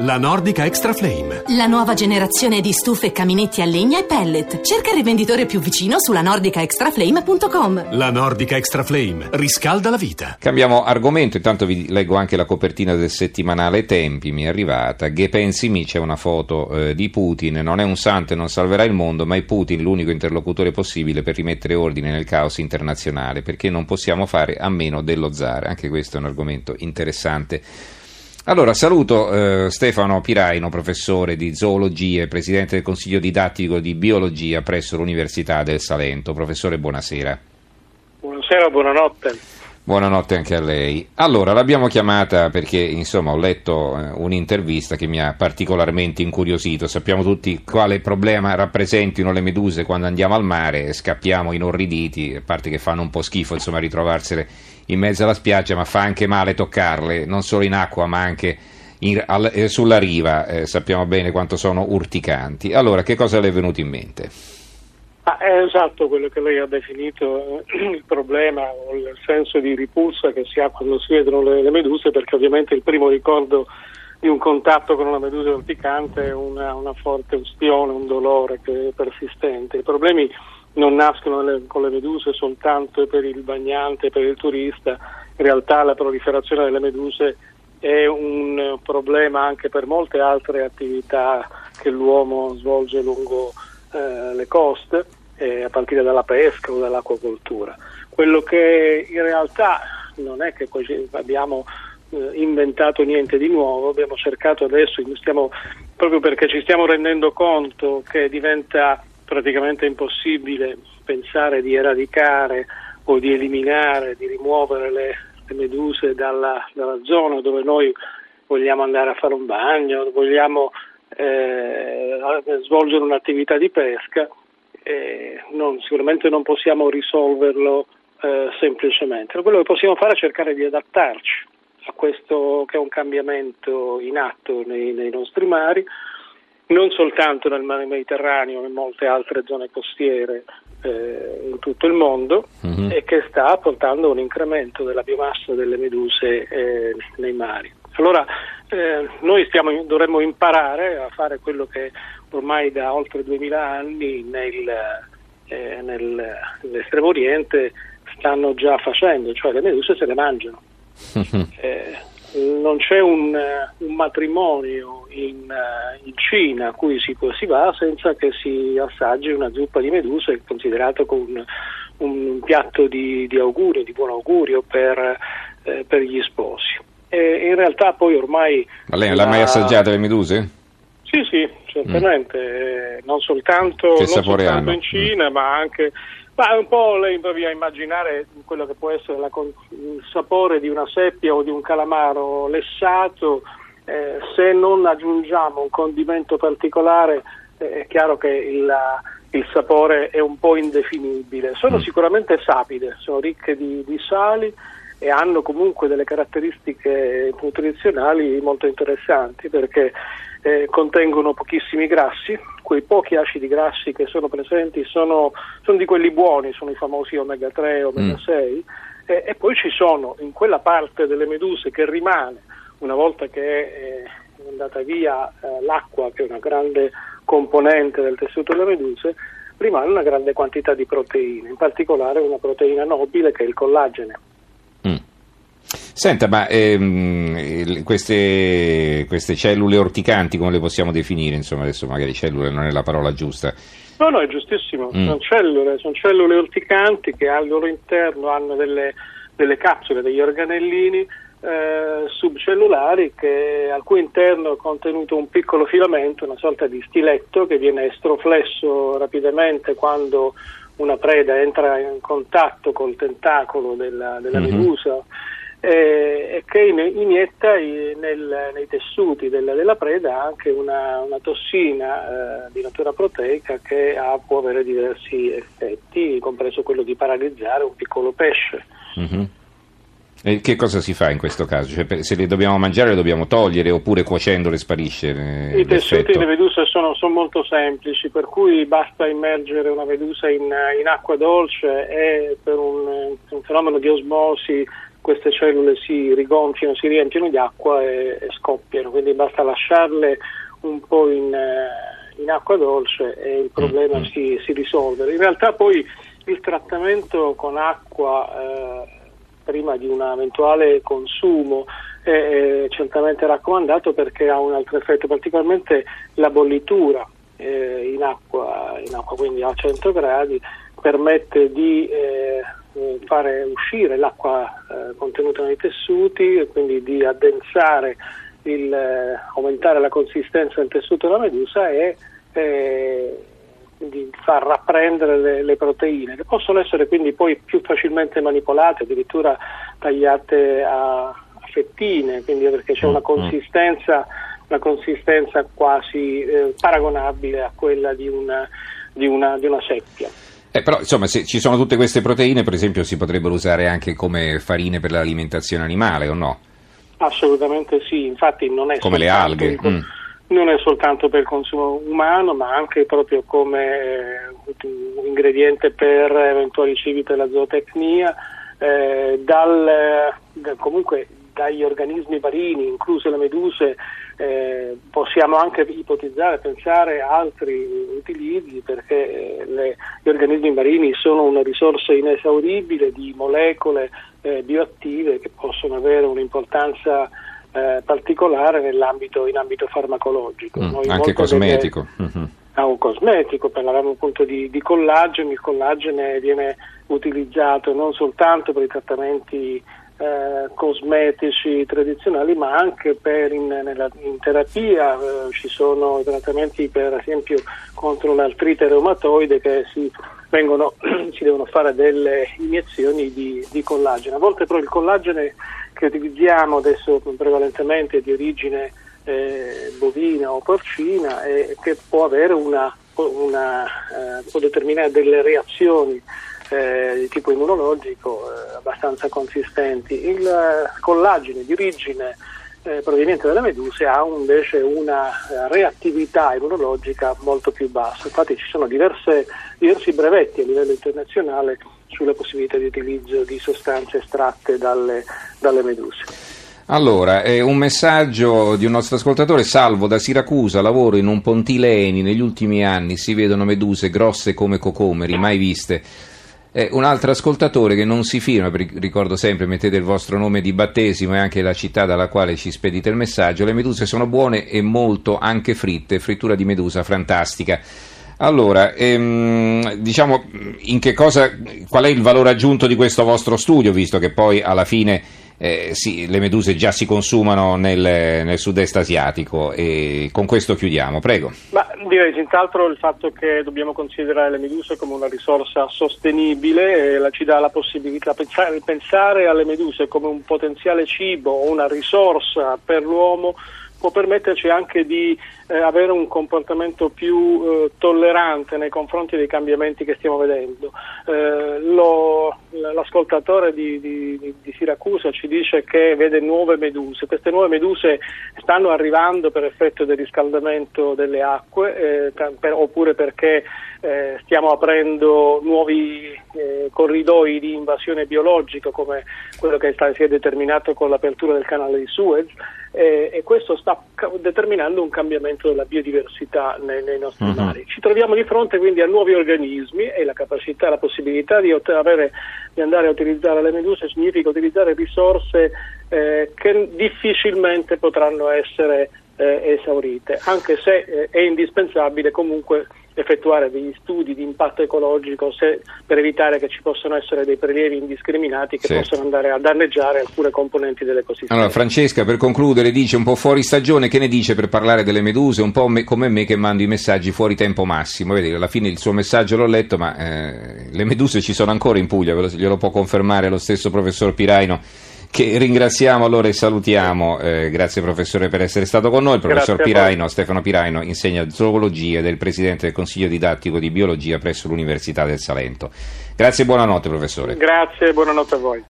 La Nordica Extra Flame. La nuova generazione di stufe, caminetti a legna e pellet. Cerca il rivenditore più vicino sulla nordicaextraflame.com. La Nordica Extra Flame riscalda la vita. Cambiamo argomento, intanto vi leggo anche la copertina del settimanale Tempi, mi è arrivata. Che pensi mi c'è una foto eh, di Putin, non è un santo e non salverà il mondo, ma è Putin l'unico interlocutore possibile per rimettere ordine nel caos internazionale, perché non possiamo fare a meno dello zar. Anche questo è un argomento interessante. Allora, saluto eh, Stefano Piraino, professore di zoologia e presidente del Consiglio didattico di biologia presso l'Università del Salento. Professore, buonasera. Buonasera, buonanotte. Buonanotte anche a lei. Allora, l'abbiamo chiamata perché, insomma, ho letto eh, un'intervista che mi ha particolarmente incuriosito. Sappiamo tutti quale problema rappresentino le meduse quando andiamo al mare, scappiamo inorriditi, a parte che fanno un po' schifo, insomma, ritrovarsele in mezzo alla spiaggia, ma fa anche male toccarle, non solo in acqua, ma anche in, al, eh, sulla riva. Eh, sappiamo bene quanto sono urticanti. Allora, che cosa le è venuto in mente? Ah, è esatto quello che lei ha definito eh, il problema o il senso di ripulsa che si ha quando si vedono le, le meduse, perché ovviamente il primo ricordo di un contatto con una medusa urticante è una, una forte ustione, un dolore che è persistente. I problemi non nascono le, con le meduse soltanto per il bagnante, per il turista, in realtà la proliferazione delle meduse è un problema anche per molte altre attività che l'uomo svolge lungo eh, le coste, eh, a partire dalla pesca o dall'acquacoltura. Quello che in realtà non è che abbiamo eh, inventato niente di nuovo, abbiamo cercato adesso, stiamo, proprio perché ci stiamo rendendo conto che diventa praticamente impossibile pensare di eradicare o di eliminare, di rimuovere le, le meduse dalla, dalla, zona dove noi vogliamo andare a fare un bagno, vogliamo eh, svolgere un'attività di pesca, eh, non, sicuramente non possiamo risolverlo eh, semplicemente. Quello che possiamo fare è cercare di adattarci a questo che è un cambiamento in atto nei, nei nostri mari non soltanto nel mare Mediterraneo, ma in molte altre zone costiere eh, in tutto il mondo mm-hmm. e che sta portando un incremento della biomassa delle meduse eh, nei mari. Allora eh, noi stiamo, dovremmo imparare a fare quello che ormai da oltre 2000 anni nel, eh, nel, nell'estremo oriente stanno già facendo, cioè le meduse se le mangiano. Mm-hmm. non c'è un, un matrimonio in, in, Cina a cui si, si, va senza che si assaggi una zuppa di meduse considerato come un, un piatto di, di, augurio, di buon augurio per, eh, per gli sposi. In realtà poi ormai... Ma lei l'ha mai assaggiata le meduse? Sì, sì, certamente, mm. non soltanto, non soltanto in Cina, mm. ma anche ma un po' lei provi a immaginare quello che può essere la, il sapore di una seppia o di un calamaro lessato, eh, se non aggiungiamo un condimento particolare eh, è chiaro che il, il, sapore è un po' indefinibile. Sono mm. sicuramente sapide, sono ricche di, di sali e hanno comunque delle caratteristiche nutrizionali molto interessanti perché eh, contengono pochissimi grassi, quei pochi acidi grassi che sono presenti sono, sono di quelli buoni, sono i famosi omega 3, omega 6 mm. eh, e poi ci sono in quella parte delle meduse che rimane una volta che è andata via eh, l'acqua che è una grande componente del tessuto delle meduse rimane una grande quantità di proteine, in particolare una proteina nobile che è il collagene Senta, ma ehm, queste, queste, cellule orticanti come le possiamo definire? Insomma, adesso magari cellule non è la parola giusta. No, no, è giustissimo. Mm. Sono, cellule, sono cellule orticanti che al loro interno hanno delle, delle capsule, degli organellini eh, subcellulari che, al cui interno è contenuto un piccolo filamento, una sorta di stiletto che viene estroflesso rapidamente quando una preda entra in contatto col tentacolo della, della mm-hmm. medusa eh, che inietta nel, nei tessuti della, della, preda anche una, una tossina eh, di natura proteica che ha, può avere diversi effetti, compreso quello di paralizzare un piccolo pesce. Mm-hmm. E che cosa si fa in questo caso? Cioè, se le dobbiamo mangiare le dobbiamo togliere oppure cuocendole sparisce? Eh, I tessuti delle meduse sono, sono, molto semplici, per cui basta immergere una medusa in, in acqua dolce e per un, un fenomeno di osmosi queste cellule si rigonfiano, si riempiono di acqua e, e scoppiano, quindi basta lasciarle un po' in, eh, in acqua dolce e il problema mm. si, si, risolve. In realtà poi il trattamento con acqua eh, prima di un eventuale consumo è, è certamente raccomandato perché ha un altro effetto, particolarmente la bollitura eh, in, acqua, in, acqua, quindi a 100 gradi, permette di eh, fare uscire l'acqua eh, contenuta nei tessuti e quindi di addensare, il, eh, aumentare la consistenza del tessuto della medusa e eh, di far rapprendere le, le, proteine, che possono essere quindi poi più facilmente manipolate, addirittura tagliate a, a fettine, quindi perché c'è una mm, mm. consistenza, una consistenza quasi eh, paragonabile a quella di una, di una, di una seppia. Eh, però insomma se ci sono tutte queste proteine per esempio si potrebbero usare anche come farine per l'alimentazione animale o no? Assolutamente sì, infatti non è come le alghe. Mm non è soltanto per il consumo umano, ma anche proprio come eh, ingrediente per eventuali cibi per la zootecnia, eh, dal, da, comunque dagli organismi marini, incluse le meduse, eh, possiamo anche ipotizzare, pensare a altri utilizzi perché eh, le, gli organismi marini sono una risorsa inesauribile di molecole eh, bioattive che possono avere un'importanza eh, particolare nell'ambito in ambito farmacologico. Mm, anche cosmetico. Delle, mm-hmm. ah, un cosmetico, parlavamo appunto di, di collagene, il collagene viene utilizzato non soltanto per i trattamenti eh, cosmetici tradizionali ma anche per in, nella, in terapia eh, ci sono trattamenti per esempio contro l'artrite reumatoide che si, vengono, si devono fare delle iniezioni di, di collagene. A volte però il collagene che utilizziamo adesso prevalentemente di origine eh, bovina o porcina e che può avere una, una eh, può determinare delle reazioni eh, di tipo immunologico eh, abbastanza consistenti. Il eh, collagene di origine eh, proveniente dalle meduse ha invece una reattività immunologica molto più bassa. Infatti ci sono diverse, diversi brevetti a livello internazionale sulla possibilità di utilizzo di sostanze estratte dalle, dalle meduse. Allora, eh, un messaggio di un nostro ascoltatore, salvo da Siracusa, lavoro in un pontile Eni, negli ultimi anni si vedono meduse grosse come cocomeri, mai viste. Eh, un altro ascoltatore che non si firma, ricordo sempre, mettete il vostro nome di battesimo e anche la città dalla quale ci spedite il messaggio, le meduse sono buone e molto anche fritte, frittura di medusa fantastica. Allora, ehm, diciamo, cosa, qual è il valore aggiunto di questo vostro studio, visto che poi alla fine eh, sì, le meduse già si consumano nel, nel, sud-est asiatico e con questo chiudiamo, prego. Ma direi senz'altro il fatto che dobbiamo considerare le meduse come una risorsa sostenibile eh, ci dà la possibilità di pensare, pensare alle meduse come un potenziale cibo o una risorsa per l'uomo può permetterci anche di eh, avere un comportamento più eh, tollerante nei confronti dei cambiamenti che stiamo vedendo. Eh, lo, l'ascoltatore di, di, di, Siracusa ci dice che vede nuove meduse, queste nuove meduse stanno arrivando per effetto del riscaldamento delle acque eh, per, oppure perché eh, stiamo aprendo nuovi eh, corridoi di invasione biologica come quello che sta, si è determinato con l'apertura del canale di Suez eh, e questo sta ca- determinando un cambiamento della biodiversità nei, nei nostri uh-huh. mari. Ci troviamo di fronte quindi a nuovi organismi e la capacità, la possibilità di, ot- avere, di andare a utilizzare le meduse significa utilizzare risorse eh, che difficilmente potranno essere eh, esaurite, anche se eh, è indispensabile comunque effettuare degli studi di impatto ecologico se, per evitare che ci possano essere dei prelievi indiscriminati che sì. possano andare a danneggiare alcune componenti dell'ecosistema. Allora Francesca per concludere dice un po' fuori stagione, che ne dice per parlare delle meduse? Un po' me, come me che mando i messaggi fuori tempo massimo, Vedi, alla fine il suo messaggio l'ho letto ma eh, le meduse ci sono ancora in Puglia, glielo può confermare lo stesso professor Piraino che ringraziamo allora e salutiamo. Eh, grazie professore per essere stato con noi. Il professor Piraino, Stefano Piraino, insegna zoologia ed è il presidente del Consiglio didattico di biologia presso l'Università del Salento. Grazie e buonanotte professore. Grazie e buonanotte a voi.